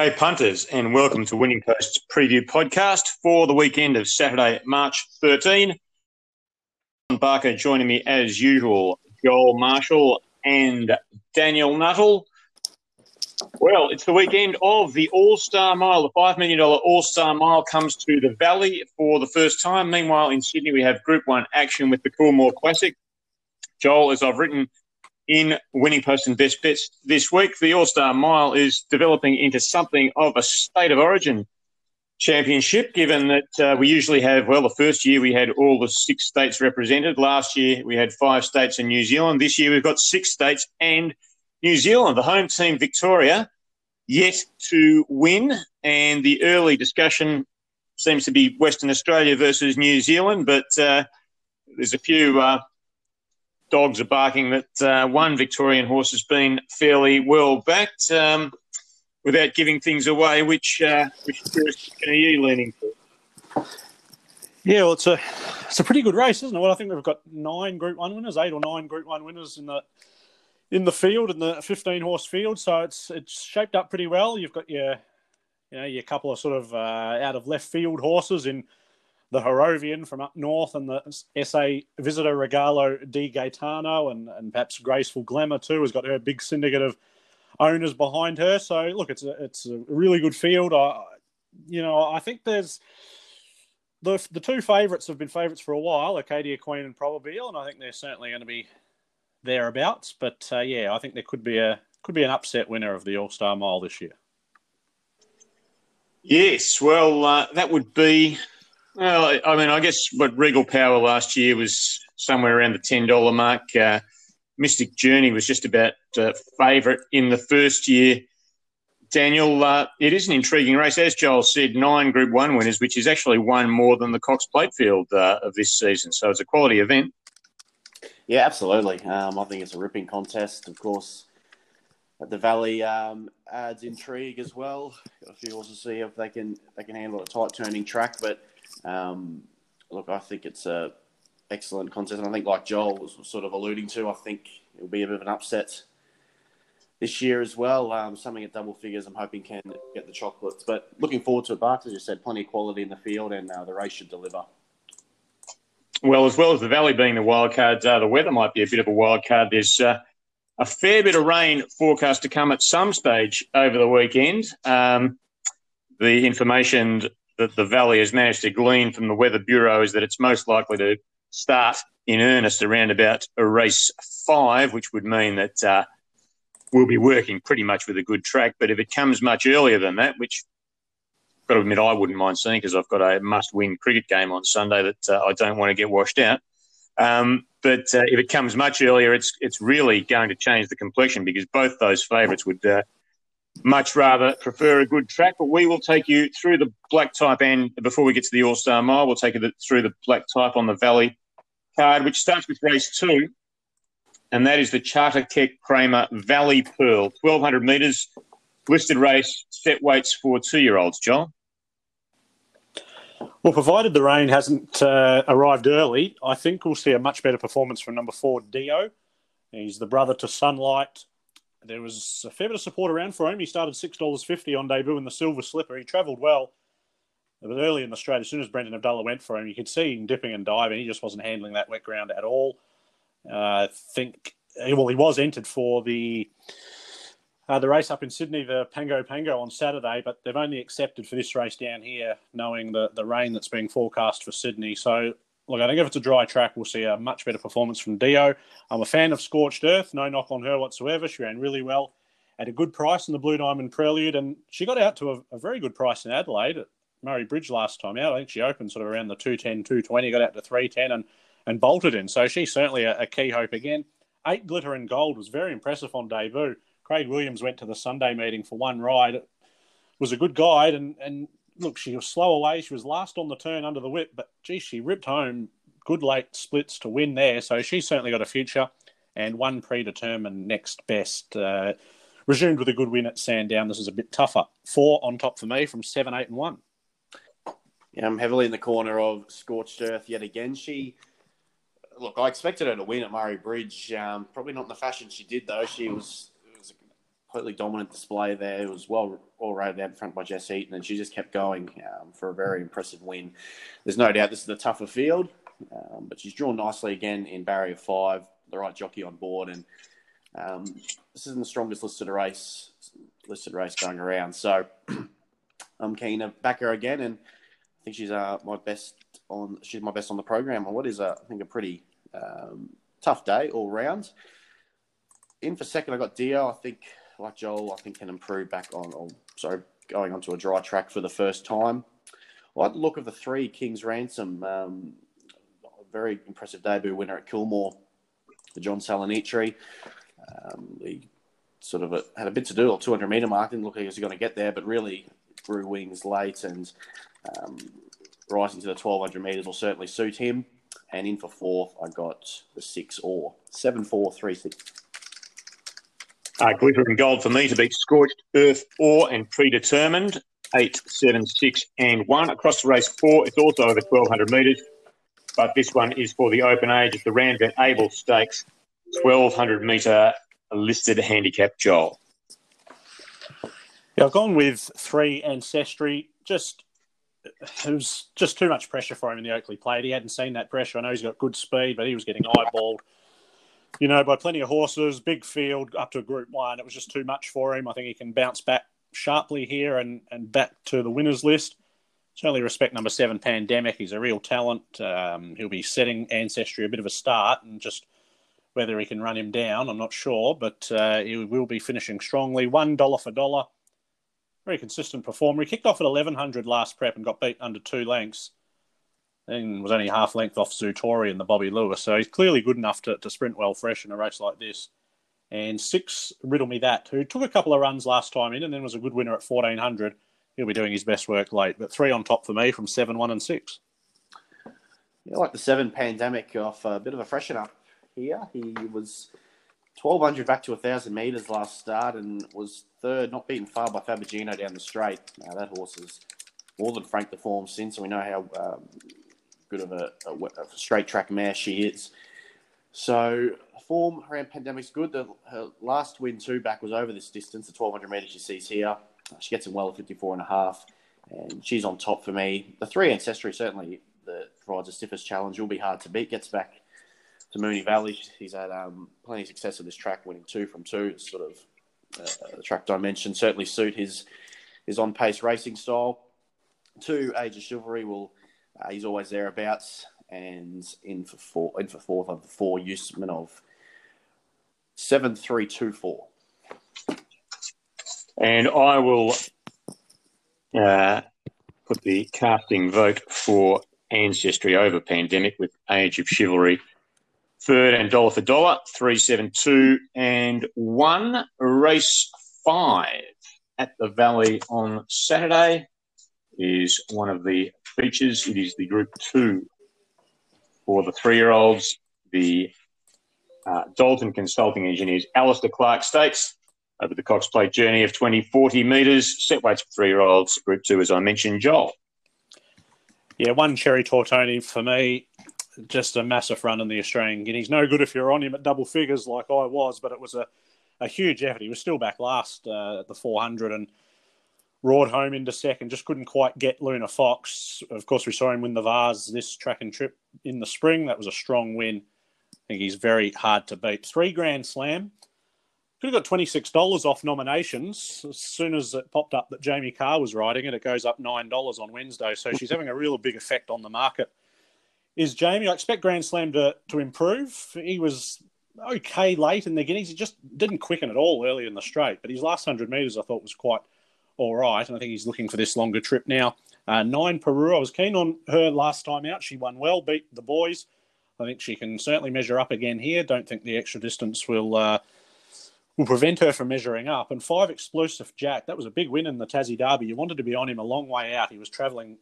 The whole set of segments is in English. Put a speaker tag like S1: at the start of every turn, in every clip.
S1: G'day, punters, and welcome to Winning Post's preview podcast for the weekend of Saturday, March 13. Barker joining me as usual, Joel Marshall and Daniel Nuttall. Well, it's the weekend of the All Star Mile. The $5 million All Star Mile comes to the Valley for the first time. Meanwhile, in Sydney, we have Group 1 action with the Coolmore Classic. Joel, as I've written in Winning Post and Best Bets this week. The All Star Mile is developing into something of a state of origin championship, given that uh, we usually have, well, the first year we had all the six states represented. Last year we had five states and New Zealand. This year we've got six states and New Zealand. The home team, Victoria, yet to win. And the early discussion seems to be Western Australia versus New Zealand, but uh, there's a few. Uh, dogs are barking that uh, one Victorian horse has been fairly well backed. Um, without giving things away, which uh, which are you leaning for?
S2: Yeah, well, it's a it's a pretty good race, isn't it? Well, I think we've got nine Group One winners, eight or nine Group One winners in the in the field in the fifteen horse field. So it's it's shaped up pretty well. You've got your you know your couple of sort of uh, out of left field horses in the Harrovian from up north and the SA Visitor Regalo di Gaetano and, and perhaps Graceful Glamour too has got her big syndicate of owners behind her. So look, it's a, it's a really good field. I, you know, I think there's the the two favourites have been favourites for a while, Arcadia Queen and Probabeel, and I think they're certainly going to be thereabouts. But uh, yeah, I think there could be a could be an upset winner of the All Star Mile this year.
S1: Yes, well, uh, that would be well, I mean, I guess what Regal Power last year was somewhere around the ten dollar mark. Uh, Mystic Journey was just about uh, favourite in the first year. Daniel, uh, it is an intriguing race, as Joel said. Nine Group One winners, which is actually one more than the Cox Plate field uh, of this season. So it's a quality event.
S3: Yeah, absolutely. Um, I think it's a ripping contest. Of course, the Valley um, adds intrigue as well. Got a few horses to see if they can they can handle a tight turning track, but um, look, I think it's a excellent contest, and I think, like Joel was sort of alluding to, I think it'll be a bit of an upset this year as well. Um, something at double figures, I'm hoping can get the chocolates. But looking forward to it, Bart. As you said, plenty of quality in the field, and uh, the race should deliver.
S1: Well, as well as the Valley being the wild card, uh, the weather might be a bit of a wild card. There's uh, a fair bit of rain forecast to come at some stage over the weekend. Um, the information that the Valley has managed to glean from the Weather Bureau is that it's most likely to start in earnest around about a race five, which would mean that uh, we'll be working pretty much with a good track. But if it comes much earlier than that, which I've got to admit I wouldn't mind seeing because I've got a must-win cricket game on Sunday that uh, I don't want to get washed out. Um, but uh, if it comes much earlier, it's it's really going to change the complexion because both those favourites would uh, much rather prefer a good track. But we will take you through the black type, and before we get to the All Star Mile, we'll take you through the black type on the Valley card, which starts with race two, and that is the Charter Keck Cramer Valley Pearl, twelve hundred metres, listed race, set weights for two-year-olds. John.
S2: Well, provided the rain hasn't uh, arrived early, I think we'll see a much better performance from number four, Dio. He's the brother to Sunlight, there was a fair bit of support around for him. He started six dollars fifty on debut in the Silver Slipper. He travelled well. Was early in the straight. As soon as Brendan Abdullah went for him, you could see him dipping and diving. He just wasn't handling that wet ground at all. Uh, I think well, he was entered for the uh, the race up in Sydney, the Pago Pago on Saturday, but they've only accepted for this race down here, knowing the the rain that's being forecast for Sydney. So look, I think if it's a dry track, we'll see a much better performance from Dio. I'm a fan of Scorched Earth, no knock on her whatsoever. She ran really well at a good price in the Blue Diamond Prelude, and she got out to a, a very good price in Adelaide at Murray Bridge last time out. I think she opened sort of around the 210, 220, got out to 310 and, and bolted in. So she's certainly a, a key hope again. Eight Glitter and Gold was very impressive on debut. Craig Williams went to the Sunday meeting for one ride. Was a good guide, and, and look, she was slow away. She was last on the turn under the whip, but gee, she ripped home good late splits to win there. So she's certainly got a future and one predetermined next best. Uh, resumed with a good win at Sandown. This is a bit tougher. Four on top for me from seven, eight, and one.
S3: Yeah, I'm heavily in the corner of Scorched Earth yet again. She, look, I expected her to win at Murray Bridge. Um, probably not in the fashion she did, though. She was, was completely dominant display there. It was well all rated out front by Jess Eaton, and she just kept going um, for a very impressive win. There's no doubt this is a tougher field, um, but she's drawn nicely again in barrier five, the right jockey on board, and um, this isn't the strongest listed race listed race going around. So I'm keen to back her again, and I think she's uh, my best on she's my best on the program on what is a, I think a pretty um, tough day all round. In for second, I got Dio. I think like Joel, I think can improve back on. on sorry, going onto a dry track for the first time. I like the look of the three King's Ransom. Um, very impressive debut winner at Kilmore, the John Salonitre. Um, he sort of a, had a bit to do, a 200 metre mark. Didn't look like he was going to get there, but really grew wings late and um, rising to the 1200 metres will certainly suit him. And in for fourth, I got the six or seven four three six.
S1: Uh, glitter and gold for me to beat Scorched Earth Ore and Predetermined. Eight, seven, six, and one. Across the race four, it's also over 1,200 metres, but this one is for the open age of the Randvet Able Stakes, 1,200 metre listed handicap, Joel.
S2: Yeah, I've gone with three Ancestry. Just it was just too much pressure for him in the Oakleigh plate. He hadn't seen that pressure. I know he's got good speed, but he was getting eyeballed. You know, by plenty of horses, big field up to Group One. It was just too much for him. I think he can bounce back sharply here and and back to the winners list. Certainly respect number seven, Pandemic. He's a real talent. Um, he'll be setting Ancestry a bit of a start and just whether he can run him down, I'm not sure, but uh, he will be finishing strongly. One dollar for dollar. Very consistent performer. He kicked off at 1100 last prep and got beat under two lengths. Then was only half length off Zutori and the Bobby Lewis. So he's clearly good enough to, to sprint well fresh in a race like this. And six, Riddle Me That, who took a couple of runs last time in and then was a good winner at 1400. He'll be doing his best work late. But three on top for me from seven, one, and six.
S3: Yeah, like the seven pandemic off a bit of a freshen up here. He was 1200 back to 1,000 metres last start and was third, not beaten far by Fabergino down the straight. Now, that horse is more than frank the form since, and we know how um, good of a, a, a, straight track mare she is. So, form around Pandemic's good. The, her last win, two back, was over this distance, the 1200 metres she sees here. She gets in well at 54 and a half, and she's on top for me. The three Ancestry certainly the, provides the stiffest challenge. Will be hard to beat. Gets back to Moonee Valley. He's had um, plenty of success at this track, winning two from two. Sort of uh, the track dimension certainly suit his his on pace racing style. Two Age of Chivalry will uh, he's always thereabouts, and in for four in for fourth of the four Usman of seven three two four.
S1: And I will uh, put the casting vote for Ancestry over Pandemic with Age of Chivalry third and dollar for dollar, three, seven, two, and one. Race five at the Valley on Saturday is one of the features. It is the Group Two for the three-year-olds. The uh, Dalton Consulting Engineers Alister Clark Stakes over the Cox Plate journey of 20, 40 metres. Set weights for three-year-olds. Group Two, as I mentioned, Joel.
S2: Yeah, one Cherry Tortoni for me just a massive run in the Australian Guineas. No good if you're on him at double figures like I was, but it was a, a huge effort. He was still back last uh, at the 400 and roared home into second. Just couldn't quite get Luna Fox. Of course, we saw him win the Vase this track and trip in the spring. That was a strong win. I think he's very hard to beat. Three Grand Slam. Could have got $26 off nominations. As soon as it popped up that Jamie Kah was riding it, it goes up $9 on Wednesday. So she's having a real big effect on the market is Jamie. I expect Grand Slam to, to improve. He was okay late in the Guineas. He just didn't quicken at all early in the straight, but his last 100 metres I thought was quite all right. And I think he's looking for this longer trip now. Uh, nine Peru. I was keen on her last time out. She won well, beat the boys. I think she can certainly measure up again here. Don't think the extra distance will uh, will prevent her from measuring up. And five Explosive Jack. That was a big win in the Tassie Derby. You wanted to be on him a long way out. He was travelling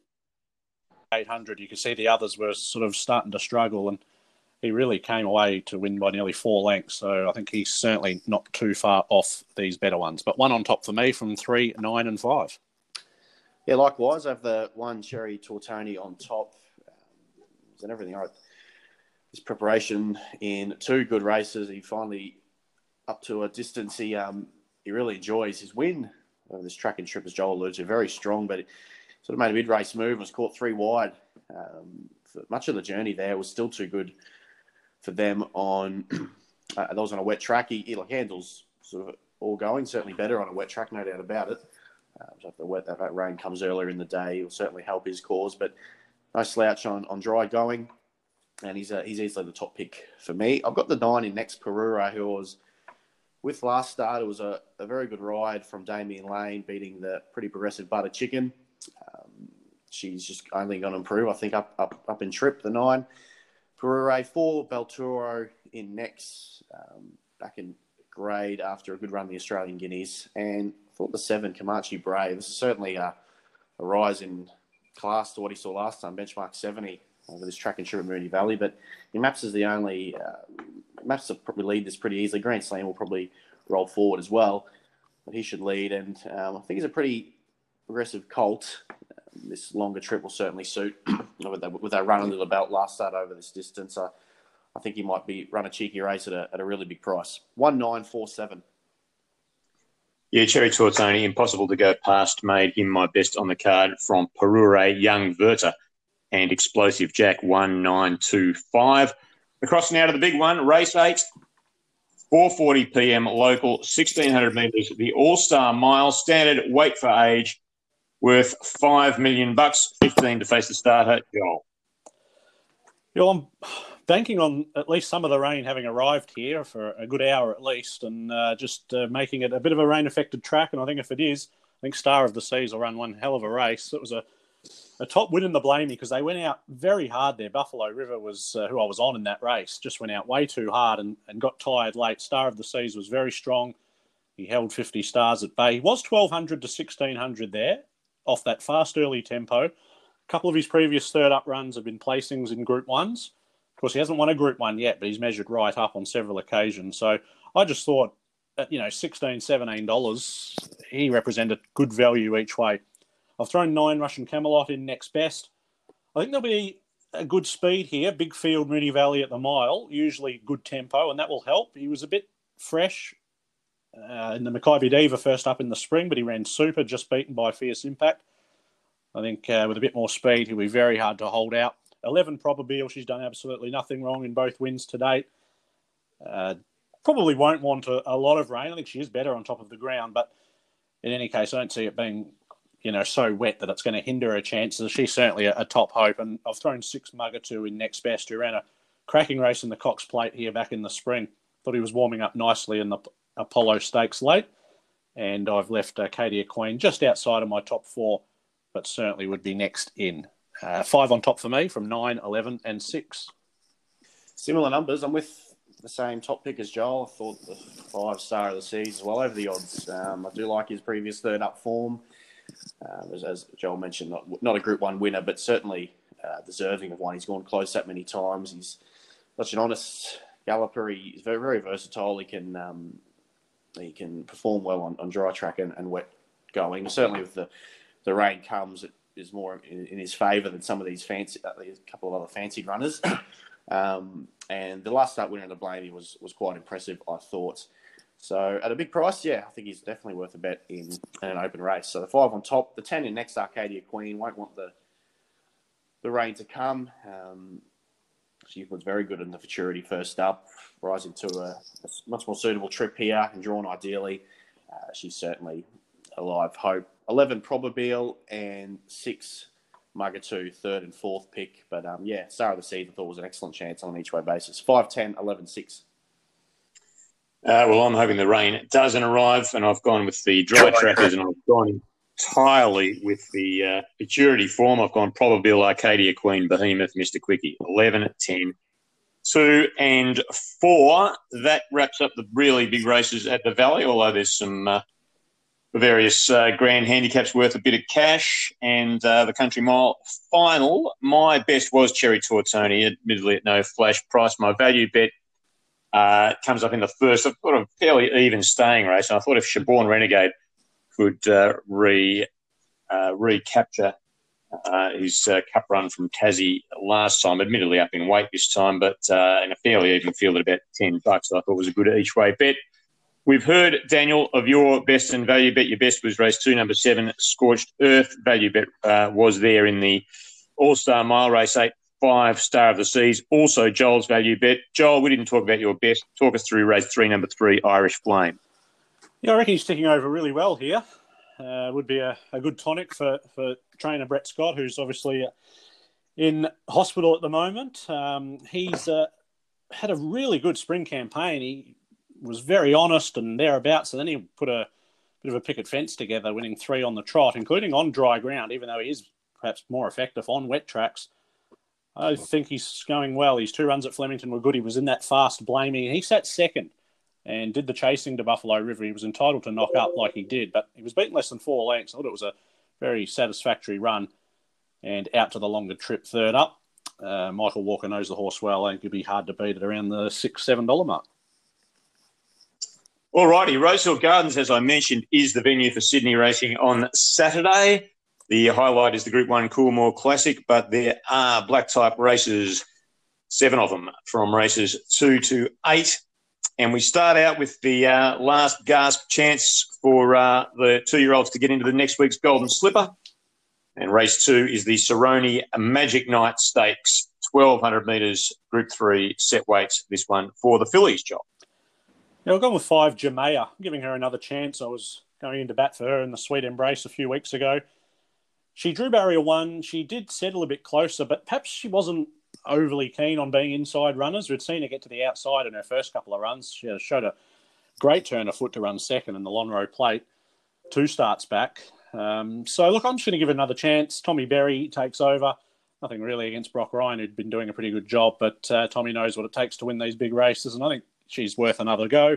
S2: 800, you could see the others were sort of starting to struggle, and he really came away to win by nearly four lengths. So I think he's certainly not too far off these better ones. But one on top for me from three, nine, and five.
S3: Yeah, likewise, I have the one Cherry Tortoni on top. Um, and everything right. His preparation in two good races. He finally up to a distance he um, he really enjoys his win of this track and trip, as Joel alluded to, very strong, but sort of made a mid race move and was caught three wide. Um, for much of the journey there was still too good for them on. uh, was on a wet track. He, he handles sort of all going, certainly better on a wet track, no doubt about it. Uh, so if the wet that, that rain comes earlier in the day, it will certainly help his cause. But no slouch on, on dry going, and he's uh, he's easily the top pick for me. I've got the nine in next Perura, who was with last start. It was a, a very good ride from Damian Lane, beating the pretty progressive Butter Chicken. Um, she's just only going to improve, I think, up up up in trip the nine. Perura four, Belturo in next, um, back in grade after a good run in the Australian Guineas, and I thought the seven Comanche Brave. This is certainly a, a rise in class to what he saw last time, benchmark 70 over this track at Moonee Valley. But he maps is the only uh, maps to probably lead this pretty easily. Grand Slam will probably roll forward as well, but he should lead. And um, I think he's a pretty aggressive colt. This longer trip will certainly suit with that, with that run under the belt last start over this distance. I, I think he might be run a cheeky race at a, at a really big price. One nine four seven.
S1: Yeah, Cherry Tortoni, impossible to go past, made him my best on the card from Perure Young Verta and Explosive Jack 1925. Across now to the big one, race eight, 4:40 p.m. local, 1600 metres. The All Star Mile, standard weight for age, worth five million bucks. 15 to face the starter, Joel.
S2: Yeah, I'm banking on at least some of the rain having arrived here for a good hour at least, and uh, just uh, making it a bit of a rain-affected track. And I think if it is, I think Star of the Seas will run one hell of a race. It was a, a top win in the Blamey because they went out very hard there. Buffalo River was uh, who I was on in that race, just went out way too hard and, and got tired late. Star of the Seas was very strong. He held 50 stars at bay. He was 1200 to 1600 there off that fast early tempo. A couple of his previous third up runs have been placings in Group Ones. Of course, he hasn't won a Group One yet, but he's measured right up on several occasions. So I just thought, at, you know, 16 $17, he represented good value each way. I've thrown nine Russian Camelot in next best. I think there'll be a good speed here. Big field, Moonee Valley at the mile, usually good tempo, and that will help. He was a bit fresh uh, in the Makybe Diva first up in the spring, but he ran super, just beaten by Fierce Impact. I think uh, with a bit more speed, he'll be very hard to hold out. 11 Probabeel. She's done absolutely nothing wrong in both wins to date. Uh, probably won't want a, a, lot of rain. I think she is better on top of the ground, but in any case, I don't see it being, you know, so wet that it's going to hinder her chances. She's certainly a, a top hope, and I've thrown six Mugatoo in next best, who ran a cracking race in the Cox Plate here back in the spring. Thought he was warming up nicely in the Apollo Stakes late, and I've left Arcadia Queen just outside of my top four, but certainly would be next in. Uh, five on top for me from 9, 11, and 6.
S3: Similar numbers. I'm with the same top pick as Joel. I thought the five star of the season as well over the odds. Um, I do like his previous third up form. Uh, as, as, Joel mentioned, not, not a Group 1 winner, but certainly uh, deserving of one. He's gone close that many times. He's such an honest galloper. He's very, very versatile. He can um, he can perform well on, on dry track and, and wet going. Certainly, with the the rain comes, it is more in, in his favour than some of these fancy, uh, a couple of other fancied runners. um, and the last start winner of the Blamey was was quite impressive, I thought. So at a big price, yeah, I think he's definitely worth a bet in, in an open race. So the five on top, the ten in next Arcadia Queen won't want the the rain to come. Um, she was very good in the futurity first up, rising to a, a much more suitable trip here and drawn ideally. Uh, she's certainly a live hope 11 Probabeel and six Mugatoo, third and fourth pick. But um, yeah, Star of the Seas I thought was an excellent chance on an each way basis. 5, 10, 11, 6.
S1: Uh, well, I'm hoping the rain doesn't arrive, and I've gone with the dry trackers, and I've gone entirely with the uh, futurity form. I've gone Probabeel Arcadia Queen Behemoth Mr. Quickie 11, 10, 2, and 4. That wraps up the really big races at the Valley, although there's some uh, various uh, grand handicaps worth a bit of cash and uh, the country mile final. My best was Cherry Tortoni, admittedly at no flash price. My value bet uh, comes up in the first. I've got a fairly even staying race, and I thought if Shaborn Renegade could uh, re uh, recapture uh, his cup run from Tassie last time, admittedly up in weight this time, but in a fairly even field at about ten bucks, I thought was a good each way bet We've heard, Daniel, of your best and value bet. Your best was race two, number seven, Scorched Earth. Value bet uh, was there in the All Star Mile race eight, five Star of the Seas. Also, Joel's value bet. Joel, we didn't talk about your best. Talk us through race three, number three, Irish Flame.
S2: Yeah, I reckon he's sticking over really well here. Uh, would be a, a good tonic for, for trainer Brett Scott, who's obviously in hospital at the moment. Um, he's uh, had a really good spring campaign. He was very honest and thereabouts. And then he put a bit of a picket fence together, winning three on the trot, including on dry ground, even though he is perhaps more effective on wet tracks. I think he's going well. His two runs at Flemington were good. He was in that fast Blamey, he sat second and did the chasing to Buffalo River. He was entitled to knock up like he did, but he was beaten less than four lengths. I thought it was a very satisfactory run and out to the longer trip third up. Uh, Michael Walker knows the horse well. Think it'd be hard to beat at around the six, seven dollar mark.
S1: All righty, Rosehill Gardens, as I mentioned, is the venue for Sydney racing on Saturday. The highlight is the Group One Coolmore Classic, but there are black type races, seven of them, from races two to eight. And we start out with the uh, last gasp chance for uh, the two year olds to get into the next week's Golden Slipper. And race two is the Saroni Magic Night Stakes, 1200 metres, Group Three set weights. This one for the fillies, job.
S2: Yeah, I've gone with five Jamea, giving her another chance. I was going into bat for her in the sweet embrace a few weeks ago. She drew barrier one. She did settle a bit closer, but perhaps she wasn't overly keen on being inside runners. We'd seen her get to the outside in her first couple of runs. She showed a great turn of foot to run second in the Lonhro plate, two starts back. Um, so, look, I'm just going to give it another chance. Tommy Berry takes over. Nothing really against Brock Ryan, who'd been doing a pretty good job, but uh, Tommy knows what it takes to win these big races, and I think she's worth another go.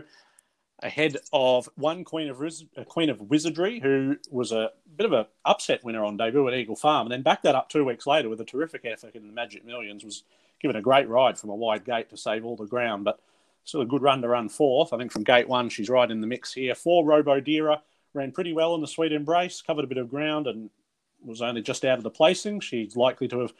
S2: Ahead of one Queen of Riz- uh, Queen of Wizardry, who was a bit of an upset winner on debut at Eagle Farm, and then backed that up two weeks later with a terrific effort in the Magic Millions. Was given a great ride from a wide gate to save all the ground, but still a good run to run fourth. I think from gate one, she's right in the mix here. Four Robo Dira ran pretty well in the Sweet Embrace, covered a bit of ground, and was only just out of the placing. She's likely to have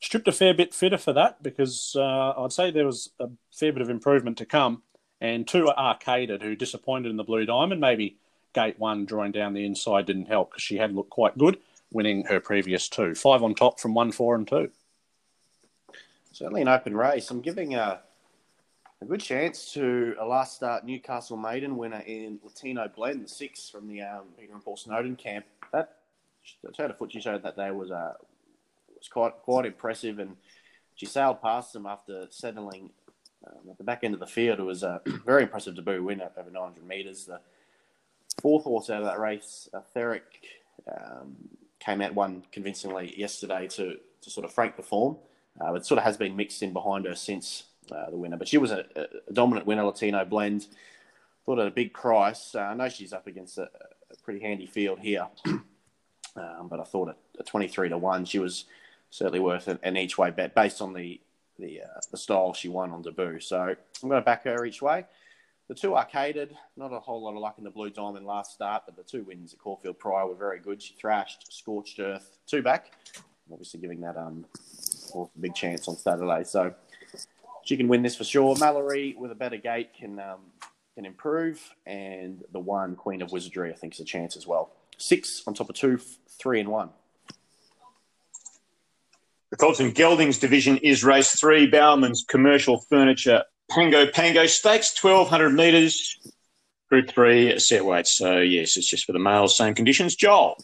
S2: stripped a fair bit fitter for that because uh, I'd say there was a fair bit of improvement to come. And two are arcaded, who disappointed in the Blue Diamond. Maybe gate one drawing down the inside didn't help because she had looked quite good, winning her previous two. Five on top from one, four, and two.
S3: Certainly an open race. I'm giving a, a good chance to a last start Newcastle maiden winner in Latino Blend, the six from the um, Peter and Paul Snowden camp. That the turn foot she showed that day was uh, was quite quite impressive, and she sailed past them after settling um, at the back end of the field. It was a very impressive debut win at over 900 metres. The fourth horse out of that race, uh, Theric, um, came out one convincingly yesterday to, to sort of frank the form. Uh, it sort of has been mixed in behind her since uh, the winner, but she was a, a, dominant winner, Latino blend. Thought at a big price. Uh, I know she's up against a, a pretty handy field here, um, but I thought at, at 23 to 1, she was certainly worth an, an each way bet based on the the uh, the style she won on debut. So I'm going to back her each way. The two arcaded, not a whole lot of luck in the Blue Diamond last start, but the two wins at Caulfield Prior were very good. She thrashed Scorched Earth two back, obviously giving that um a big chance on Saturday. So she can win this for sure. Mallory with a better gate can um, can improve, and the one Queen of Wizardry I think is a chance as well. Six on top of two, three and one.
S1: The Colton Geldings division is race three, Bowerman's Commercial Furniture Pago Pago Stakes, 1200 metres, group three set weight. So, yes, it's just for the males, same conditions. Joel.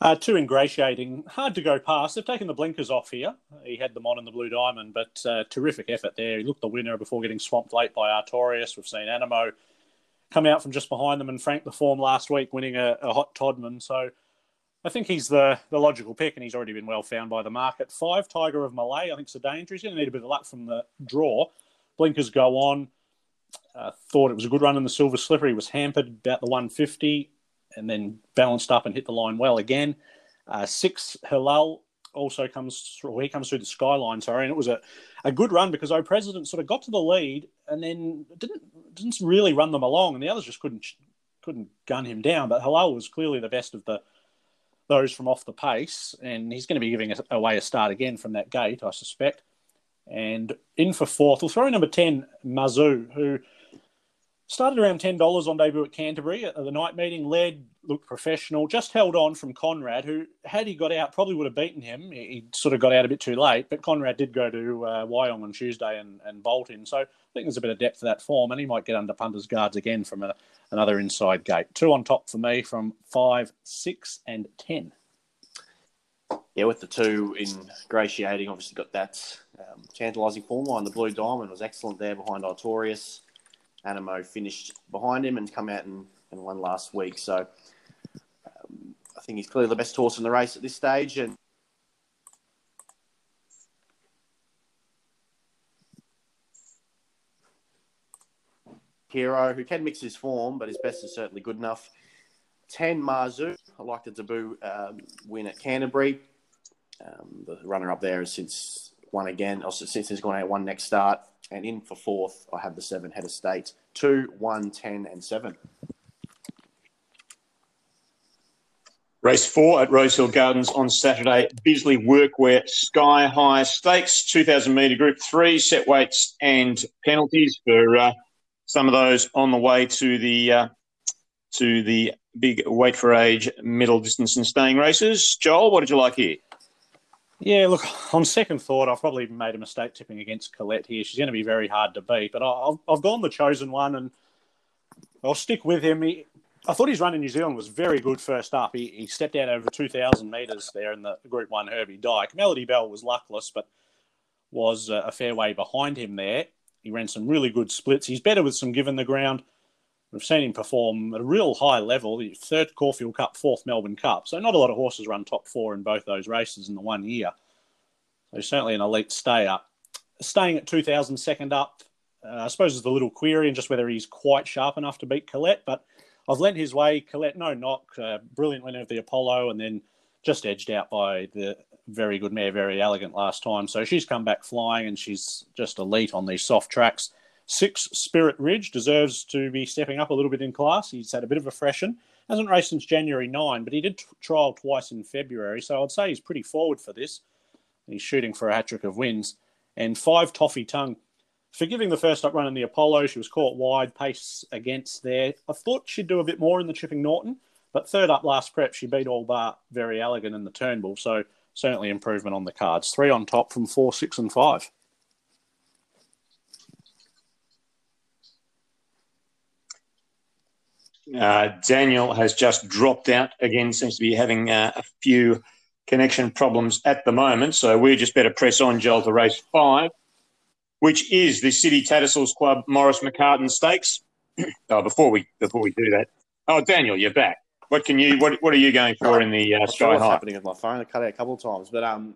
S2: Uh, too ingratiating, hard to go past. They've taken the blinkers off here. He had them on in the Blue Diamond, but uh, terrific effort there. He looked the winner before getting swamped late by Artorias. We've seen Animo come out from just behind them and frank the form last week, winning a, a hot Todman. So I think he's the, the logical pick, and he's already been well found by the market. Five, Tiger of Malay. I think it's a danger. He's going to need a bit of luck from the draw. Blinkers go on. Uh, thought it was a good run in the Silver Slipper. He was hampered about the 150 and then balanced up and hit the line well again. Uh, six, Hilal also comes through, he comes through the skyline, sorry, and it was a, a good run because O President sort of got to the lead and then didn't didn't really run them along, and the others just couldn't couldn't gun him down. But Halal was clearly the best of the those from off the pace, and he's going to be giving away a start again from that gate, I suspect. And in for fourth, we'll throw in number 10, Mazu, who Started around ten dollars on debut at Canterbury at the night meeting. Led, looked professional. Just held on from Conrad, who had he got out probably would have beaten him. He, he sort of got out a bit too late, but Conrad did go to uh, Wyong on Tuesday and, and bolt in. So think there's a bit of depth to that form, and he might get under punters' guards again from a, another inside gate. Two on top for me from five, six, and ten.
S3: Yeah, with the two ingratiating, obviously got that um, tantalising form line. The Blue Diamond was excellent there behind Artorias. Animo finished behind him and come out and, and won last week. So um, I think he's clearly the best horse in the race at this stage. And Hero, who can mix his form, but his best is certainly good enough. 10 Marzu, I like the debut um, win at Canterbury. Um, the runner up there has since won again, also since he's gone out one next start. And in for fourth, I have the seven head of state. Two, one, ten, and seven.
S1: Race four at Rosehill Gardens on Saturday. Bisley Workwear Sky High Stakes, 2,000 metre group three, set weights and penalties for uh, some of those on the way to the uh, to the big weight for age middle distance and staying races. Joel, what did you like here?
S2: Yeah, look, on second thought, I've probably made a mistake tipping against Colette here. She's going to be very hard to beat, but I've, I've gone the chosen one and I'll stick with him. He, I thought his run in New Zealand was very good first up. He, he stepped out over 2,000 metres there in the Group 1 Herbie Dyke. Melody Bell was luckless, but was a fair way behind him there. He ran some really good splits. He's better with some given the ground. We've seen him perform at a real high level. Third Caulfield Cup, fourth Melbourne Cup. So not a lot of horses run top four in both those races in the one year. So certainly an elite stayer. Staying at 2,000 second up, uh, I suppose is the little query and just whether he's quite sharp enough to beat Colette. But I've lent his way. Colette, no knock, uh, brilliant winner of the Apollo, and then just edged out by the very good mare, very elegant last time. So she's come back flying and she's just elite on these soft tracks. Six, Spirit Ridge deserves to be stepping up a little bit in class. He's had a bit of a freshen. Hasn't raced since January 9, but he did t- trial twice in February, so I'd say he's pretty forward for this. He's shooting for a hat trick of wins. And five, Toffee Tongue. Forgiving the first up run in the Apollo, she was caught wide, pace against there. I thought she'd do a bit more in the Chipping Norton, but third up last prep, she beat all bar very elegant in the Turnbull, so certainly improvement on the cards. Three on top from four, six, and five.
S1: Uh, Daniel has just dropped out again, seems to be having uh, a few connection problems at the moment. So we just better press on, Joel, to race five, which is the City Tattersalls Club Maurice McCarten Stakes. oh, before we before we do that, oh Daniel, you're back. What can you what what are you going for in the uh, Sky
S3: what's
S1: High?
S3: happening with my phone. I cut out a couple of times, but um,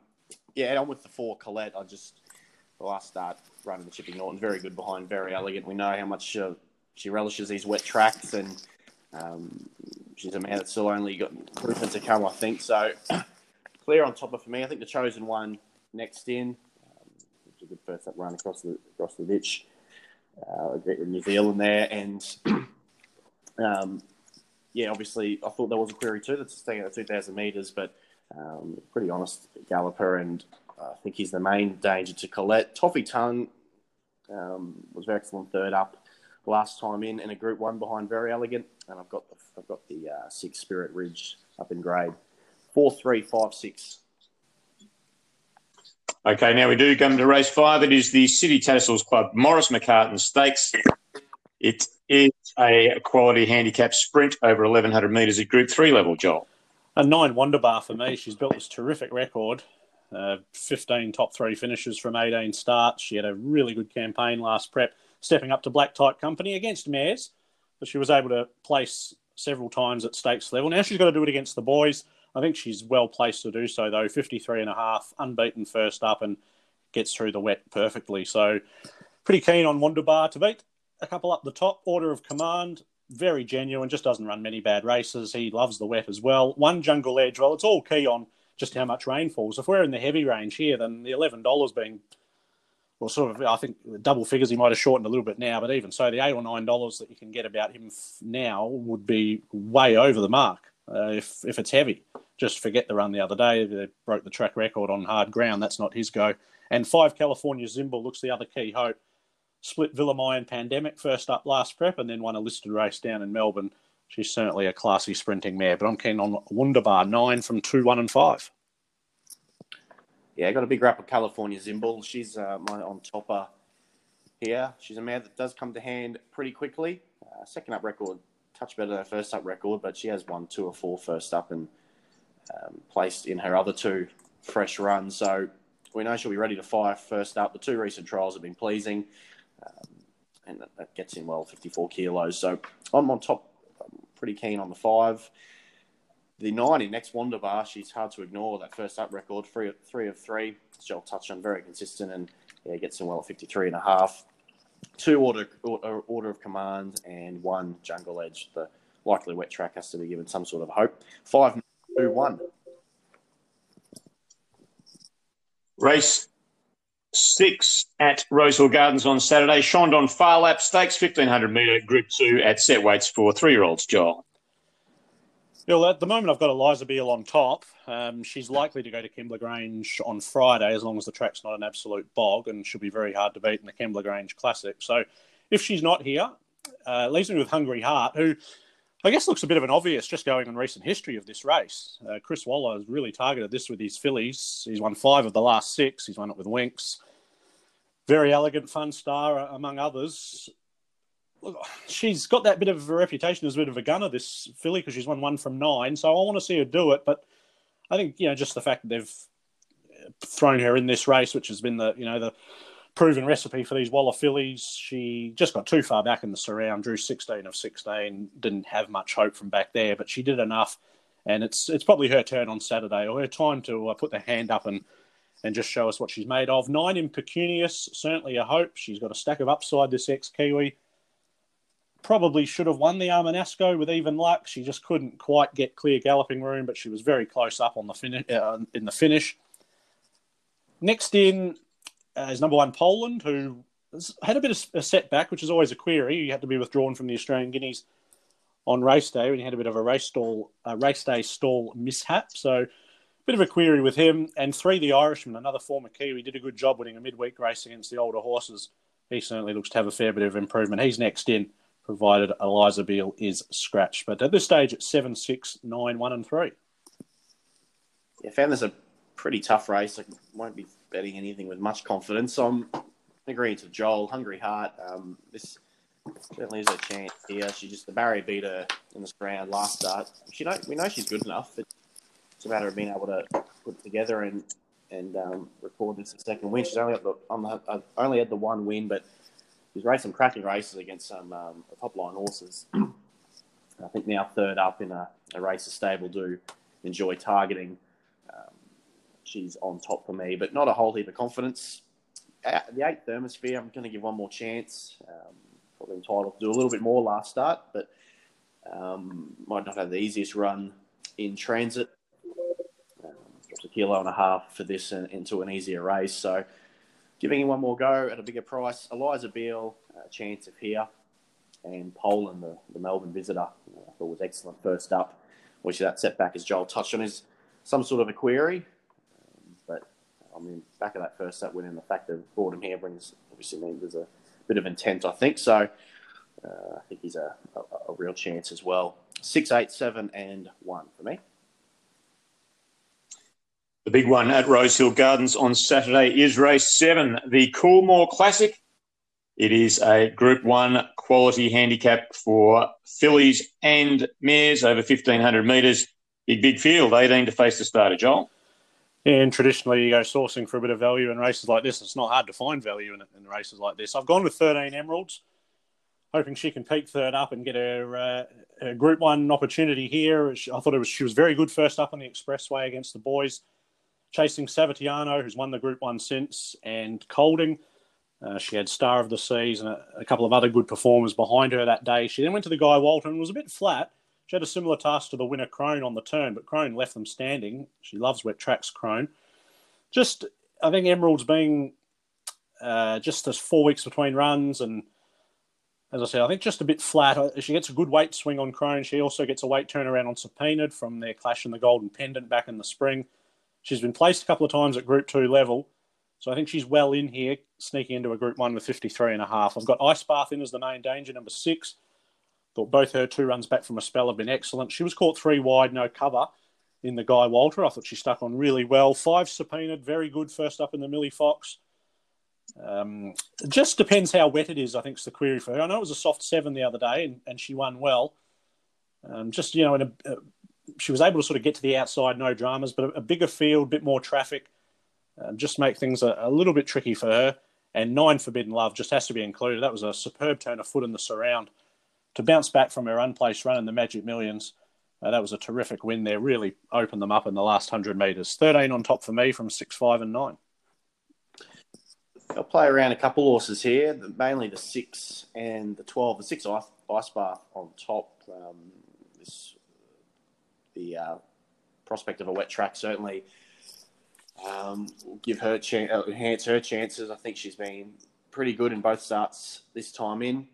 S3: yeah, on with the four Colette. I just the last start running the Chipping Norton, very good behind, very elegant. We know how much uh, she relishes these wet tracks and um, she's a man that's still only got improvement to come, I think. So clear on top of for me. I think the chosen one next in. Um, a good first up run across the across the ditch. Uh, in New Zealand there, and um, yeah, obviously I thought there was a query too that's staying at two thousand meters, but um, pretty honest galloper, and I think he's the main danger to Colette. Toffee Tongue um, was very excellent third up last time in, in a Group One behind Very Elegant, and I've got the I've got the uh, Six Spirit Ridge up in grade four, three, five, six.
S1: Okay, now we do come to race five. It is the City Tattersalls Club Maurice McCarten Stakes. It a quality handicap sprint over 1100 metres at Group Three level. Joel,
S2: A nine wonder bar for me. She's built this terrific record. Uh, 15 top three finishes from 18 starts. She had a really good campaign last prep, stepping up to black type company against mares, but she was able to place several times at stakes level. Now she's got to do it against the boys. I think she's well placed to do so, though. 53 and a half, unbeaten first up, and gets through the wet perfectly. So, pretty keen on Wonderbar to beat. A couple up the top, order of command, very genuine, just doesn't run many bad races. He loves the wet as well. One Jungle Edge, well, it's all key on just how much rain falls. If we're in the heavy range here, then the $11 being, well, sort of, I think double figures he might have shortened a little bit now, but even so, the 8 or $9 that you can get about him now would be way over the mark uh, if, if it's heavy. Just forget the run the other day. They broke the track record on hard ground. That's not his go. And five California Zimbal looks the other key hope. Split Villamai and Pandemic first up last prep, and then won a listed race down in Melbourne. She's certainly a classy sprinting mare, but I'm keen on Wunderbar, nine from two, one, and five.
S3: Yeah, got a big rap of California Zimbal. She's uh, my on topper here. She's a mare that does come to hand pretty quickly. Uh, second up record, touch better than her first up record, but she has won two or four first up and um, placed in her other two fresh runs. So we know she'll be ready to fire first up. The two recent trials have been pleasing, and that, that, gets in well 54 kilos. So I'm on top, I'm pretty keen on the five. The nine in next Wunderbar, she's hard to ignore. That first up record, three, three of three. Joel touched on very consistent and yeah, gets in well at 53 and a half. Two order, order, order of command and one jungle edge. The likely wet track has to be given some sort of hope. Five, two, one.
S1: Race six at Rosehill Gardens on Saturday. Chandon Phar Lap Stakes, 1500 metre Group 2 at set weights for three year olds, Joel.
S2: Well, at the moment, I've got Eliza Beale on top. Um, she's likely to go to Kembla Grange on Friday as long as the track's not an absolute bog and she'll be very hard to beat in the Kembla Grange Classic. So if she's not here, uh, leaves me with Hungry Heart, who I guess looks a bit of an obvious just going on recent history of this race. Uh, Chris Waller has really targeted this with his fillies. He's won five of the last six. He's won it with Winx. Very elegant, Funstar, uh, among others she's got that bit of a reputation as a bit of a gunner, this filly, because she's won one from nine. So I want to see her do it. But I think you know just the fact that they've thrown her in this race, which has been the you know the proven recipe for these Waller fillies. She just got too far back in the surround, drew 16 of 16, didn't have much hope from back there, but she did enough. And it's it's probably her turn on Saturday, or her time to uh, put the hand up and and just show us what she's made of. Nine Impecunious, certainly a hope. She's got a stack of upside, this ex Kiwi probably should have won the Armanasco with even luck. She just couldn't quite get clear galloping room, but she was very close up on the finish uh, in the finish. Next in uh, is number one Poland, who had a bit of a setback, which is always a query. He had to be withdrawn from the Australian Guineas on race day when he had a bit of a race stall, uh, race day stall mishap. So, a bit of a query with him. And three, the Irishman, another former Kiwi, did a good job winning a midweek race against the older horses. He certainly looks to have a fair bit of improvement. He's next in provided Eliza Beale is scratched. But at this stage, it's 7, 6, 9, 1, and 3.
S3: Yeah, I found this a pretty tough race. I won't be betting anything with much confidence. So I'm agreeing to Joel. Hungry Heart. Um, this certainly is a chance here. She just, the barrier beat her in the round last start. She know, we know she's good enough. It's a matter of being able to put together and and um, record this second win. She's only got the, on the, uh, only had the one win, but she's raced some cracking races against some um, top line horses. I think now third up in a, a race the stable do enjoy targeting. She's on top for me, but not a whole heap of confidence. The eighth Thermosphere, I'm going to give one more chance. Um, probably entitled to do a little bit more last start, but um, might not have the easiest run in transit. Um, a kilo and a half for this and, into an easier race. So giving him one more go at a bigger price. Eliza Beale, a chance of here, and Poland, the, the Melbourne visitor, I thought was excellent first up. Which that setback, as Joel touched on, is some sort of a query. I mean, back of that first up win and the fact that Boredom here brings obviously means there's a bit of intent, I think. So uh, I think he's a, a, a real chance as well. Six, eight, seven, and one for me.
S1: The big one at Rosehill Gardens on Saturday is race seven, the Coolmore Classic. It is a Group One quality handicap for fillies and mares over 1500 metres. Big, big field, 18 to face the starter, Joel.
S2: And traditionally, you go sourcing for a bit of value in races like this. It's not hard to find value in, in races like this. I've gone with 13 Emeralds, hoping she can peak third up and get her, uh, her Group One opportunity here. I thought it was she was very good first up on the expressway against the boys chasing Savatiano, who's won the Group One since, and Colding. Uh, she had Star of the Seas and a, a, couple of other good performers behind her that day. She then went to the Guy Walter and was a bit flat. She had a similar task to the winner Crone on the turn, but Crone left them standing. She loves wet tracks, Crone. Just, I think Emerald's being uh, just this four weeks between runs, and as I said, I think just a bit flat. Uh, she gets a good weight swing on Crone. She also gets a weight turnaround on Subpoenaed from their clash in the Golden Pendant back in the spring. She's been placed a couple of times at Group Two level, So I think she's well in here, sneaking into a Group One with 53 and a half. I've got Ice Bath in as the main danger, number six. Thought both her two runs back from a spell have been excellent. She was caught three wide, no cover in the Guy Walter. I thought she stuck on really well. Five subpoenaed, very good first up in the Millie Fox. Um, just depends how wet it is, I think, is the query for her. I know it was a soft seven the other day and, and she won well. Um, just, you know, in a, uh, she was able to sort of get to the outside, no dramas, but a, a bigger field, a bit more traffic, uh, just make things a, a, little bit tricky for her. And nine Forbidden Love just has to be included. That was a superb turn of foot in the surround. To bounce back from her unplaced run in the Magic Millions, uh, that was a terrific win there. Really opened them up in the last 100 metres. 13 on top for me from 6, 5, and 9.
S3: I'll play around a couple horses here, mainly the 6 and the 12. The 6 ice, ice bath on top. Um, this, the uh, prospect of a wet track certainly um, will give her chance, uh, enhance her chances. I think she's been pretty good in both starts this time in.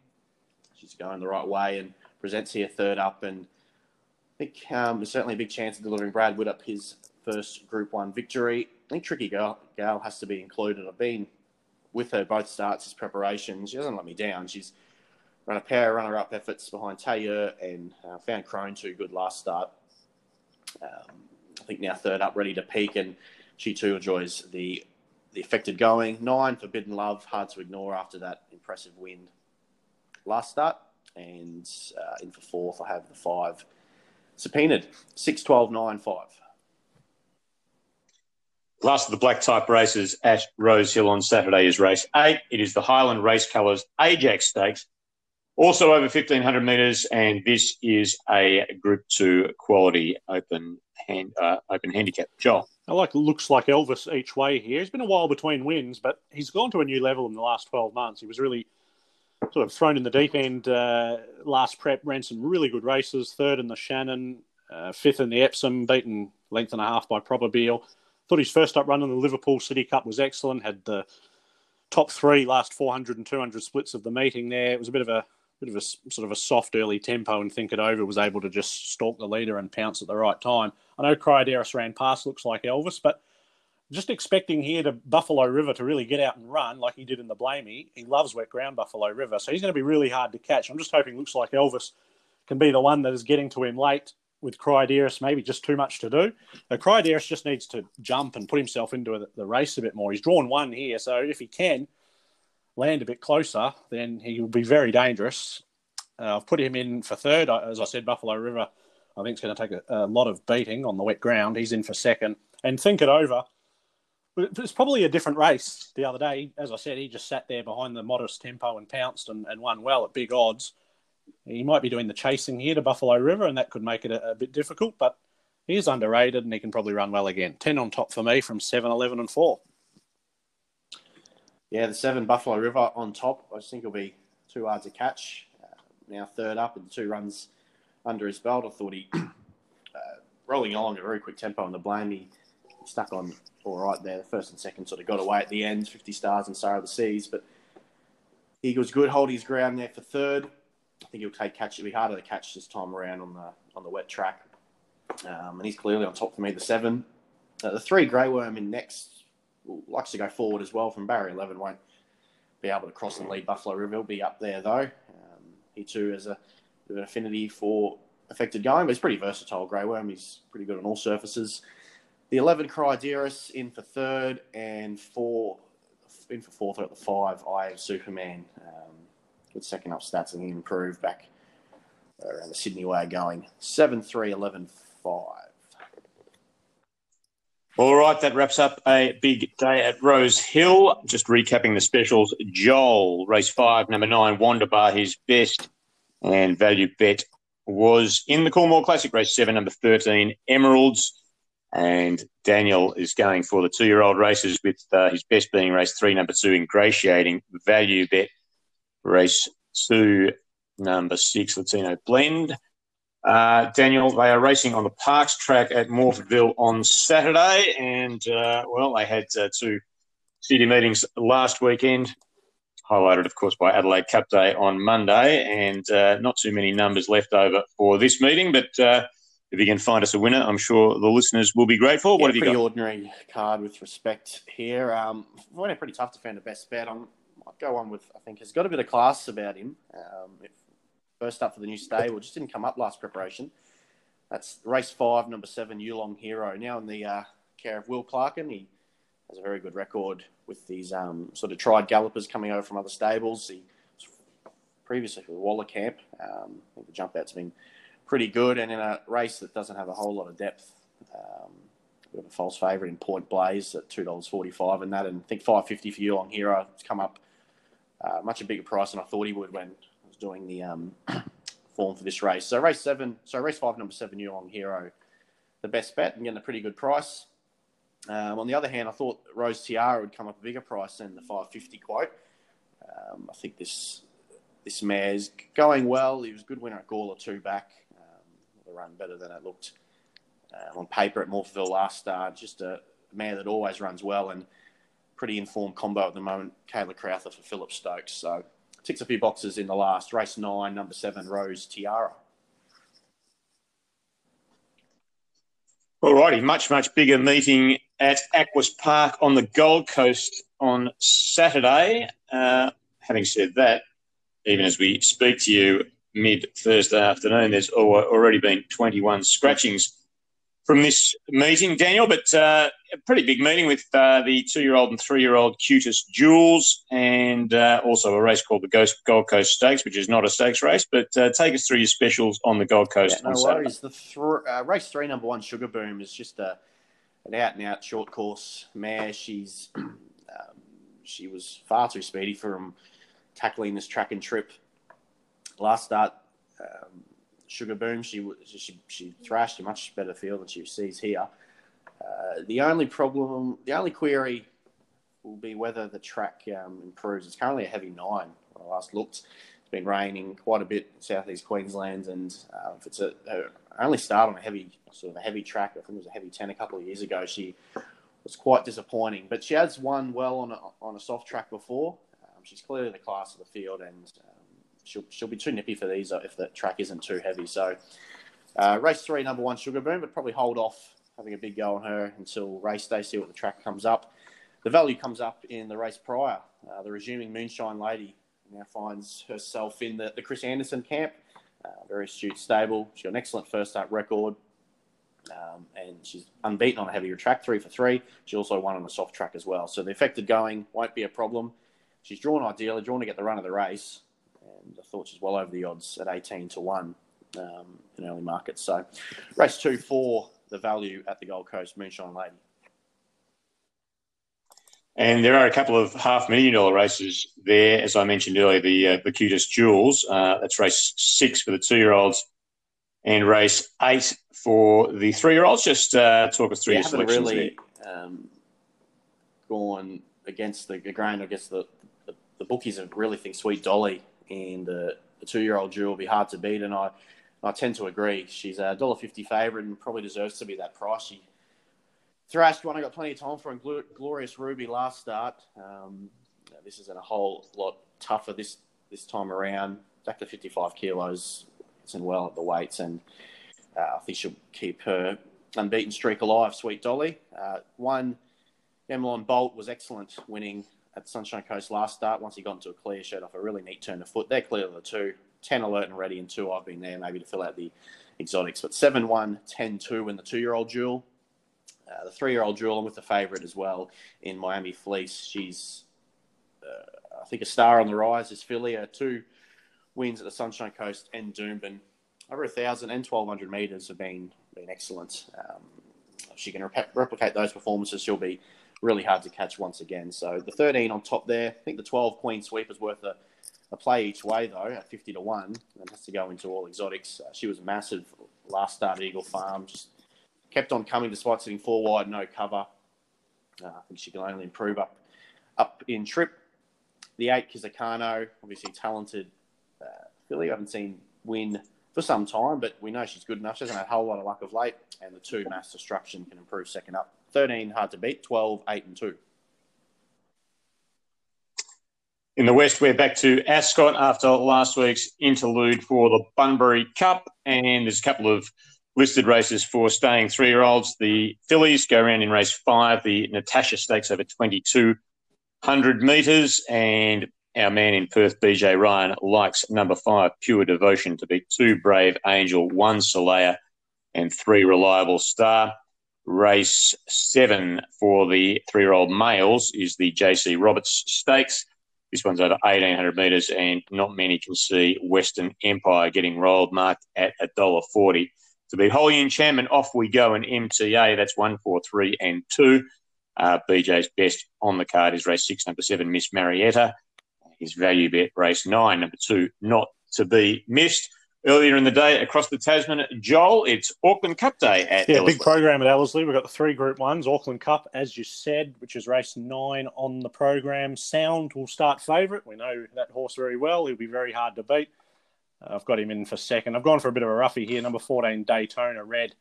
S3: She's going the right way and presents here third up and I think um, there's certainly a big chance of delivering Brad Widdup his first Group 1 victory. I think Tricky Gal, Gal has to be included. I've been with her both starts as preparation. She doesn't let me down. She's run a pair of runner-up efforts behind Taylor and uh, found Crone too good last start. Um, I think now third up, ready to peak, and she too enjoys the the affected going. Nine, Forbidden Love, hard to ignore after that impressive win last start. And uh, in for fourth, I have the five, subpoenaed 6 12 9 5.
S1: Last of the black type races at Rose Hill on Saturday is race eight. It is the Highland Race Colours Ajax Stakes, also over 1500 metres, and this is a Group Two quality open hand, uh, open handicap. Joel.
S2: I like looks like Elvis each way here. It's been a while between wins, but he's gone to a new level in the last 12 months. He was really sort of thrown in the deep end uh, last prep, ran some really good races. Third in the Shannon, uh, fifth in the Epsom, beaten length and a half by Probabeel. Thought his first up run in the Liverpool City Cup was excellent. Had the top three last 400 and 200 splits of the meeting there. It was a bit of a bit of a sort of a soft early tempo and think it over. Was able to just stalk the leader and pounce at the right time. I know Cryodaris ran past, looks like Elvis, but just expecting here to Buffalo River to really get out and run like he did in the Blamey. He loves wet ground, Buffalo River, so he's going to be really hard to catch. I'm just hoping looks like Elvis can be the one that is getting to him late with Cryodaris, maybe just too much to do. Uh, Cryodaris just needs to jump and put himself into the, the race a bit more. He's drawn one here, so if he can land a bit closer, then he will be very dangerous. Uh, I've put him in for third. As I said, Buffalo River, I think, is going to take a, a lot of beating on the wet ground. He's in for second. And think it over it's probably a different race the other day. As I said, he just sat there behind the modest tempo and pounced and, and won well at big odds. He might be doing the chasing here to Buffalo River, and that could make it a, a bit difficult, but he is underrated and he can probably run well again. 10 on top for me from 7, 11, and 4.
S3: Yeah, the 7 Buffalo River on top, I think will be too hard to catch. Uh, now third up and two runs under his belt. I thought he, uh, rolling along at a very quick tempo on the blame, he stuck on all right there. The first and second sort of got away at the end, 50 stars and Star of the Seas. But he was good holding his ground there for third. I think he'll take catch. It'll be harder to catch this time around on the on the wet track. Um, and he's clearly on top for me. The seven, uh, the three Grey Worm in next likes to go forward as well from Barry eleven. Won't be able to cross and lead Buffalo River. He'll be up there though. Um, he too has a an affinity for affected going, but he's pretty versatile. Grey Worm. He's pretty good on all surfaces. The 11 Cryodaris in for third and four in for fourth at the five. I have Superman. Um, good second up stats and he improved back around the Sydney way going. 7 3 11 5.
S1: All right, that wraps up a big day at Rose Hill. Just recapping the specials. Joel, race five, number nine, Wanderbar, his best and value bet was in the Coolmore Classic, race seven, number 13, Emeralds. And Daniel is going for the two year old races with uh, his best being race three, number two, ingratiating value bet. Race two, number six, Latino blend. Uh, Daniel, they are racing on the Parks track at Morphettville on Saturday. And, uh, well, they had uh, two city meetings last weekend, highlighted, of course, by Adelaide Cup Day on Monday. And uh, not too many numbers left over for this meeting, but uh, if you can find us a winner, I'm sure the listeners will be grateful.
S3: Yeah,
S1: what have you got?
S3: pretty ordinary card with respect here. Um, find pretty tough to find a best bet. I'll go on with I think has got a bit of class about him. Um, if, first up for the new stable, just didn't come up last preparation. That's race five, number seven, Yulong Hero. Now in the uh, care of Will Clarken, he has a very good record with these um, sort of tried gallopers coming over from other stables. He was previously for Waller Camp. Um, I think the jump out's been pretty good, and in a race that doesn't have a whole lot of depth, um, we have a false favourite in Point Blaze at two dollars forty-five, and that, and I think five fifty for Yulong Hero. It's come up uh, much a bigger price than I thought he would when I was doing the um, form for this race. So race seven, so race five, number seven, Yulong Hero, the best bet and getting a pretty good price. Um, on the other hand, I thought Rose Tiara would come up a bigger price than the 550 quote. Um, I think this this mare's going well. He was a good winner at Gawler two back. Run better than it looked uh, on paper at Morphettville last start. Just a mare that always runs well and pretty informed combo at the moment. Kayla Crowther for Phillip Stokes. So ticks a few boxes in the last race nine, number seven, Rose Tiara.
S1: Alrighty, much, much bigger meeting at Aquis Park on the Gold Coast on Saturday. Uh, having said that, even as we speak to you mid Thursday afternoon, there's already been 21 scratchings from this meeting, Daniel. But uh, a pretty big meeting with uh, the two-year-old and three-year-old cutest Jules, and uh, also a race called the Ghost Gold Coast Stakes, which is not a stakes race. But uh, take us through your specials on the Gold Coast.
S3: Yeah, no worries. The th- uh, race three, number one, Sugar Boom, is just a an out-and-out short course mare. She's um, she was far too speedy for him tackling this track and trip last start. Um, Sugar Boom, she, she she thrashed a much better field than she sees here. Uh, the only problem, the only query will be whether the track um, improves. It's currently a heavy nine when I last looked. It's been raining quite a bit in southeast Queensland, and uh, if it's a, only start on a heavy sort of a heavy track, I think it was a heavy ten a couple of years ago. She was quite disappointing, but she has won well on a, on a soft track before. Um, she's clearly the class of the field, and um, she'll she'll be too nippy for these if the track isn't too heavy. So, uh, race three, number one, Sugar Boom, but probably hold off having a big go on her until race day, see what the track comes up. The value comes up in the race prior. Uh, the resuming Moonshine Lady now finds herself in the, the Chris Anderson camp. Uh, very astute stable. She's got an excellent first start record. Um, and she's unbeaten on a heavier track, three for three. She also won on a soft track as well. So the affected going won't be a problem. She's drawn ideally, drawn to get the run of the race I thought she's well over the odds at 18 to 1 um, in early markets. So, race two for the value at the Gold Coast Moonshine Lady.
S1: And there are a couple of half million dollar races there, as I mentioned earlier. The uh, the cutest jewels. Uh, that's race six for the two year olds, and race eight for the three year olds. Just uh, talk us through
S3: yeah,
S1: your selections
S3: really, um, gone against the grain. I guess the, the, the bookies really think Sweet Dolly and uh, the two-year-old Jewel will be hard to beat. And I, I tend to agree. She's a dollar fifty favourite and probably deserves to be that price. She thrashed one. I got plenty of time for in Glorious Ruby last start. Um, this isn't a whole lot tougher this this time around. Back to fifty-five kilos. It's in well at the weights, and uh, I think she'll keep her unbeaten streak alive. Sweet Dolly. Uh, one. Emelon Bolt was excellent, winning at Sunshine Coast last start. Once he got into a clear, showed off a really neat turn of foot. They're clear of the two. 10 alert and ready, and two I've been there maybe to fill out the exotics. But 7 1, 10 2 in the two year old jewel. Uh, the three year old jewel, I'm with the favourite as well in Miami Fleece. She's, uh, I think, a star on the rise. Is Philly, uh, two wins at the Sunshine Coast and Doomben. Over 1,000 and 1,200 metres have been, been excellent. Um, if she can rep- replicate those performances, she'll be really hard to catch once again. So the 13 on top there. I think the 12 Queen Sweep is worth a, a play each way, though, at 50 to 1, and has to go into all exotics. Uh, she was a massive last start at Eagle Farm, just kept on coming despite sitting four wide, no cover. Uh, I think she can only improve up up in trip. The eight Kizakano, obviously talented uh, filly. I haven't seen win for some time, but we know she's good enough. She hasn't had a whole lot of luck of late. And the two mass destruction can improve second up. 13 hard to beat, 12, 8 and 2.
S1: In the West, we're back to Ascot after last week's interlude for the Bunbury Cup, and there's a couple of listed races for staying three year olds. The fillies go around in race five, the Natasha Stakes over 2,200 metres. And our man in Perth, BJ Ryan, likes number five, Pure Devotion, to be two Brave Angel, one Soleil, and three Reliable Star. Race seven for the three year old males is the JC Roberts Stakes. This one's over 1,800 metres, and not many can see Western Empire getting rolled, marked at $1.40 to be wholly enchantment. Off we go in MTA. That's one, four, three, and two. Uh, BJ's best on the card is race six, number seven, Miss Marietta. His value bet, race nine, number two, not to be missed. Earlier in the day across the Tasman, Joel, it's Auckland Cup Day at
S2: Yeah,
S1: Ellerslie.
S2: big program at Ellerslie. We've got the three Group Ones, Auckland Cup, as you said, which is race nine on the program. Sound will start favourite. We know that horse very well. He'll be very hard to beat. Uh, I've got him in for second. I've gone for a bit of a roughie here. Number 14, Daytona Red.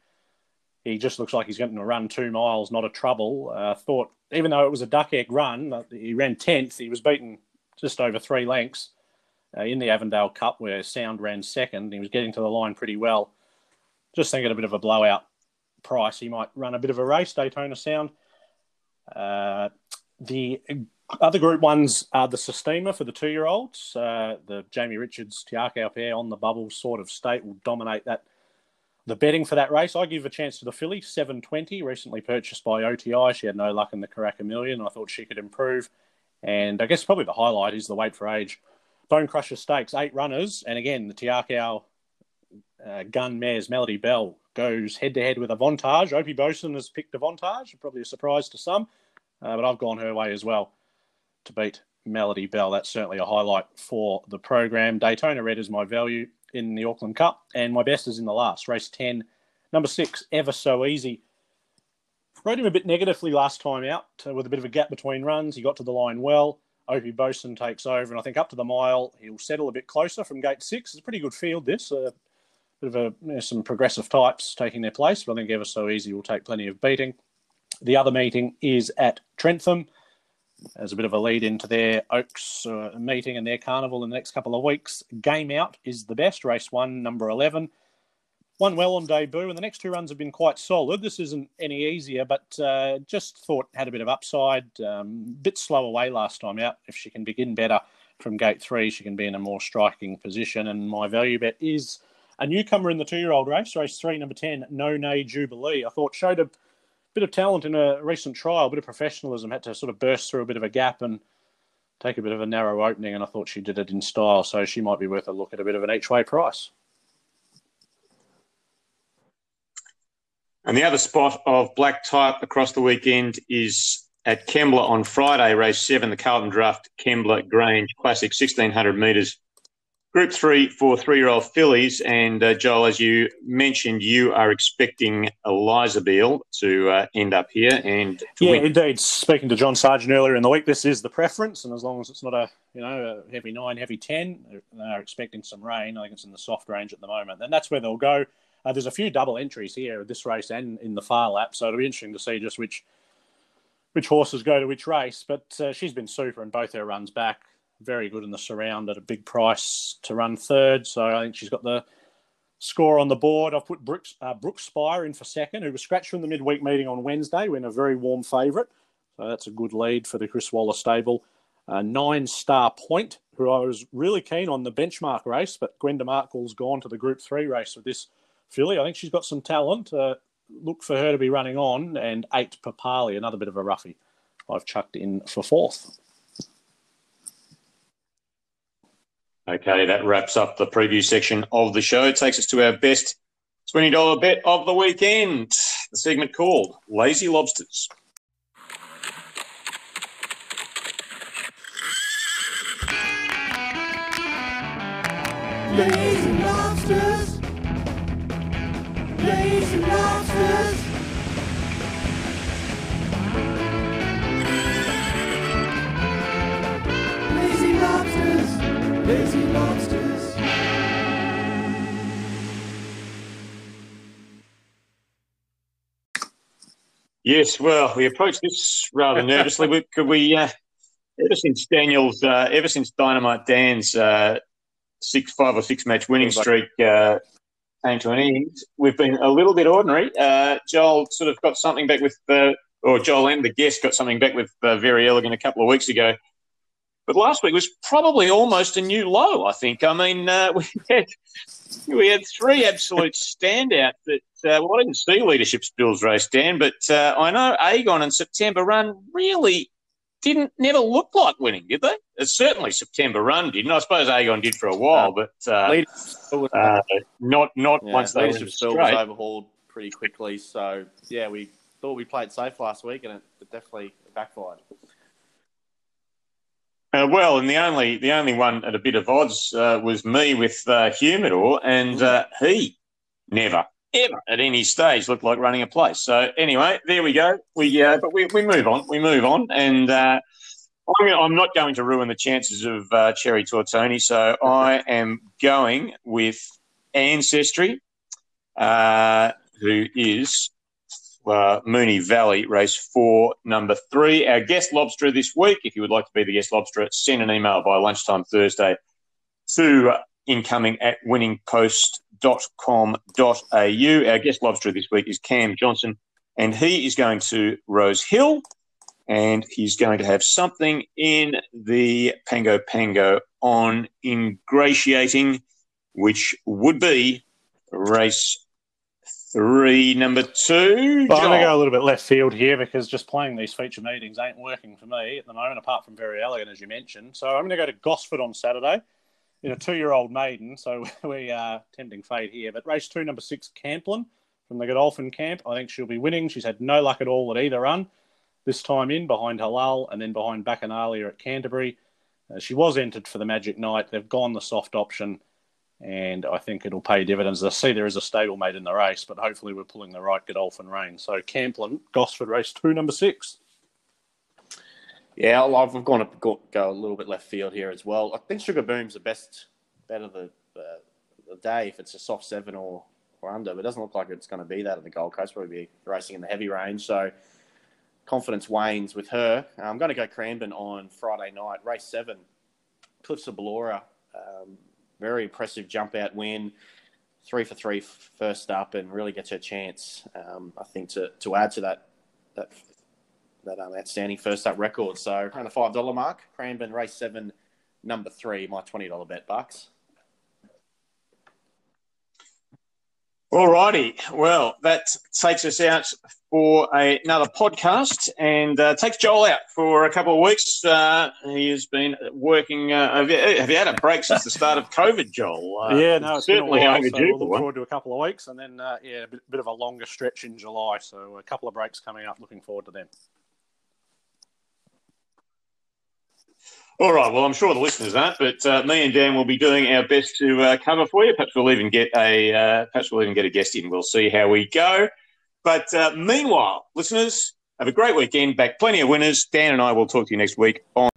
S2: He just looks like he's going to run two miles, not a trouble. Uh, thought, even though it was a duck egg run, uh, he ran 10th. He was beaten just over three lengths uh, in the Avondale Cup, where Sound ran second. He was getting to the line pretty well. Just thinking a bit of a blowout price. He might run a bit of a race, Daytona Sound. Uh, the other group ones are the Sistema for the two year olds. Uh, the Jamie Richards Te Akau pair on the bubble sort of state will dominate that. The betting for that race, I give a chance to the filly, 720, recently purchased by OTI. She had no luck in the Karaka Million. I thought she could improve. And I guess probably the highlight is the weight for age. Bone Crusher Stakes, eight runners. And again, the Te Akau uh, gun mares, Melody Bell, goes head to head with Avantage. Opie Bosson has picked Avantage, probably a surprise to some, uh, but I've gone her way as well to beat Melody Bell. That's certainly a highlight for the program. Daytona Red is my value in the Auckland Cup, and my best is in the last race 10. Number six, Ever So Easy. Rode him a bit negatively last time out uh, with a bit of a gap between runs. He got to the line well. Opie Bosson takes over, and I think up to the mile, he'll settle a bit closer from gate six. It's a pretty good field, this. a bit of a, you know, some progressive types taking their place, but I think Ever So Easy will take plenty of beating. The other meeting is at Trentham as a bit of a lead into their Oaks uh, meeting and their carnival in the next couple of weeks. Game Out is the best, race one, number 11. Won well on debut, and the next two runs have been quite solid. This isn't any easier, but uh, just thought had a bit of upside. Um, bit slow away last time out. If she can begin better from gate three, she can be in a more striking position. And my value bet is a newcomer in the two year old race, race three, number 10, No Nay Jubilee. I thought showed a bit of talent in a recent trial, a bit of professionalism, had to sort of burst through a bit of a gap and take a bit of a narrow opening, and I thought she did it in style, so she might be worth a look at a bit of an each way price.
S1: And the other spot of black type across the weekend is at Kembla on Friday, race seven, the Carlton Draft Kembla Grange Classic, 1600 metres. Group three for three year old fillies. And uh, Joel, as you mentioned, you are expecting Eliza Beale to uh, end up here and
S2: Yeah,
S1: win.
S2: indeed. Speaking to John Sargent earlier in the week, this is the preference, and as long as it's not a you know a heavy nine, heavy ten, they're expecting some rain. I think it's in the soft range at the moment, and that's where they'll go. Uh, there's a few double entries here this race and in the Phar Lap, so it'll be interesting to see just which which horses go to which race. But uh, she's been super in both her runs back. Very good in the surround at a big price to run third. So I think she's got the score on the board. I've put Brooks, uh, Spire in for second, who was scratched from the midweek meeting on Wednesday, when a very warm favourite. So that's a good lead for the Chris Waller stable. Uh, nine Star Point, who I was really keen on the benchmark race, but Gwenda Markwell's gone to the Group 3 race with this filly. I think she's got some talent. Uh, look for her to be running on. And eight Papali, another bit of a roughie. I've chucked in for fourth.
S1: Okay, that wraps up the preview section of the show. It takes us to our best $20 bet of the weekend, the segment called Lazy Lobsters.
S4: Lazy Lazy lobsters.
S1: Yes, well, we approached this rather nervously. We, could we, uh, ever since Daniel's, uh, ever since Dynamite Dan's uh, six, five or six match winning streak uh, came to an end. We've been a little bit ordinary. Uh, Joel sort of got something back with, uh, or Joel and the guest got something back with uh, Very Elegant a couple of weeks ago. But last week was probably almost a new low, I think. I mean, uh, we had we had three absolute standouts that, uh, well, I didn't see Leadership Spills race, Dan, but uh, I know Agon and September Run really didn't never look like winning, did they? Uh, certainly September Run didn't. I suppose Agon did for a while, but uh,
S3: was-
S1: uh, not not
S3: yeah,
S1: once they
S3: Leadership Spill was overhauled pretty quickly. So yeah, we thought we played safe last week, and it, it definitely backfired.
S1: Uh, well, and the only the only one at a bit of odds uh, was me with uh, Humidor, and uh, he never ever at any stage looked like running a place. So anyway, there we go. We uh, but we, we move on. We move on, and uh, I'm, I'm not going to ruin the chances of Cherry Tortoni. So I am going with Ancestry, who is uh, Moonee Valley, race four, number three. Our guest lobster this week, if you would like to be the guest lobster, send an email by lunchtime Thursday to incoming at winningpost.com.au. Our guest lobster this week is Cam Johnson, and he is going to Rose Hill, and he's going to have something in the Pago Pago on ingratiating, which would be race three, number two.
S2: But I'm going to go a little bit left field here because just playing these feature meetings ain't working for me at the moment, apart from very elegant, as you mentioned. So I'm going to go to Gosford on Saturday in a two year old maiden. So we are tempting fate here. But race two, number six, Camplin from the Godolphin camp. I think she'll be winning. She's had no luck at all at either run. This time in behind Halal and then behind Bacchanalia at Canterbury. Uh, she was entered for the Magic Night. They've gone the soft option and I think it'll pay dividends. I see there is a stablemate in the race, but hopefully we're pulling the right Godolphin rein. So Camplin, Gosford race two, number six.
S3: Yeah, I've gone to go, go a little bit left field here as well. I think Sugar Boom's the best bet of the, the, the day if it's a soft seven or, or under, but it doesn't look like it's going to be that at the Gold Coast. Probably be racing in the heavy range, so confidence wanes with her. I'm going to go Cranbourne on Friday night, race seven, Cliffs of Ballora. Um, very impressive jump out win, three for three first up, and really gets her chance. Um, I think to, to add to that that that um, outstanding first up record. So around the five dollar mark, Cranbourne race seven, number three, my twenty dollar bet bucks.
S1: All righty. Well, that takes us out for a, another podcast and uh, takes Joel out for a couple of weeks. Uh, he has been working. Uh, have, you, have you had a break since the start of COVID, Joel? Uh,
S2: yeah, no, it's
S1: certainly
S2: been a while, so
S1: overdue
S2: we'll
S1: for
S2: look forward to a couple of weeks, and then uh, yeah, a bit, bit of a longer stretch in July. So a couple of breaks coming up. Looking forward to them.
S1: All right. Well, I'm sure the listeners aren't, but uh, me and Dan will be doing our best to uh, cover for you. Perhaps we'll even get a uh, perhaps we'll even get a guest in. We'll see how we go. But uh, meanwhile, listeners, have a great weekend. Back plenty of winners. Dan and I will talk to you next week on.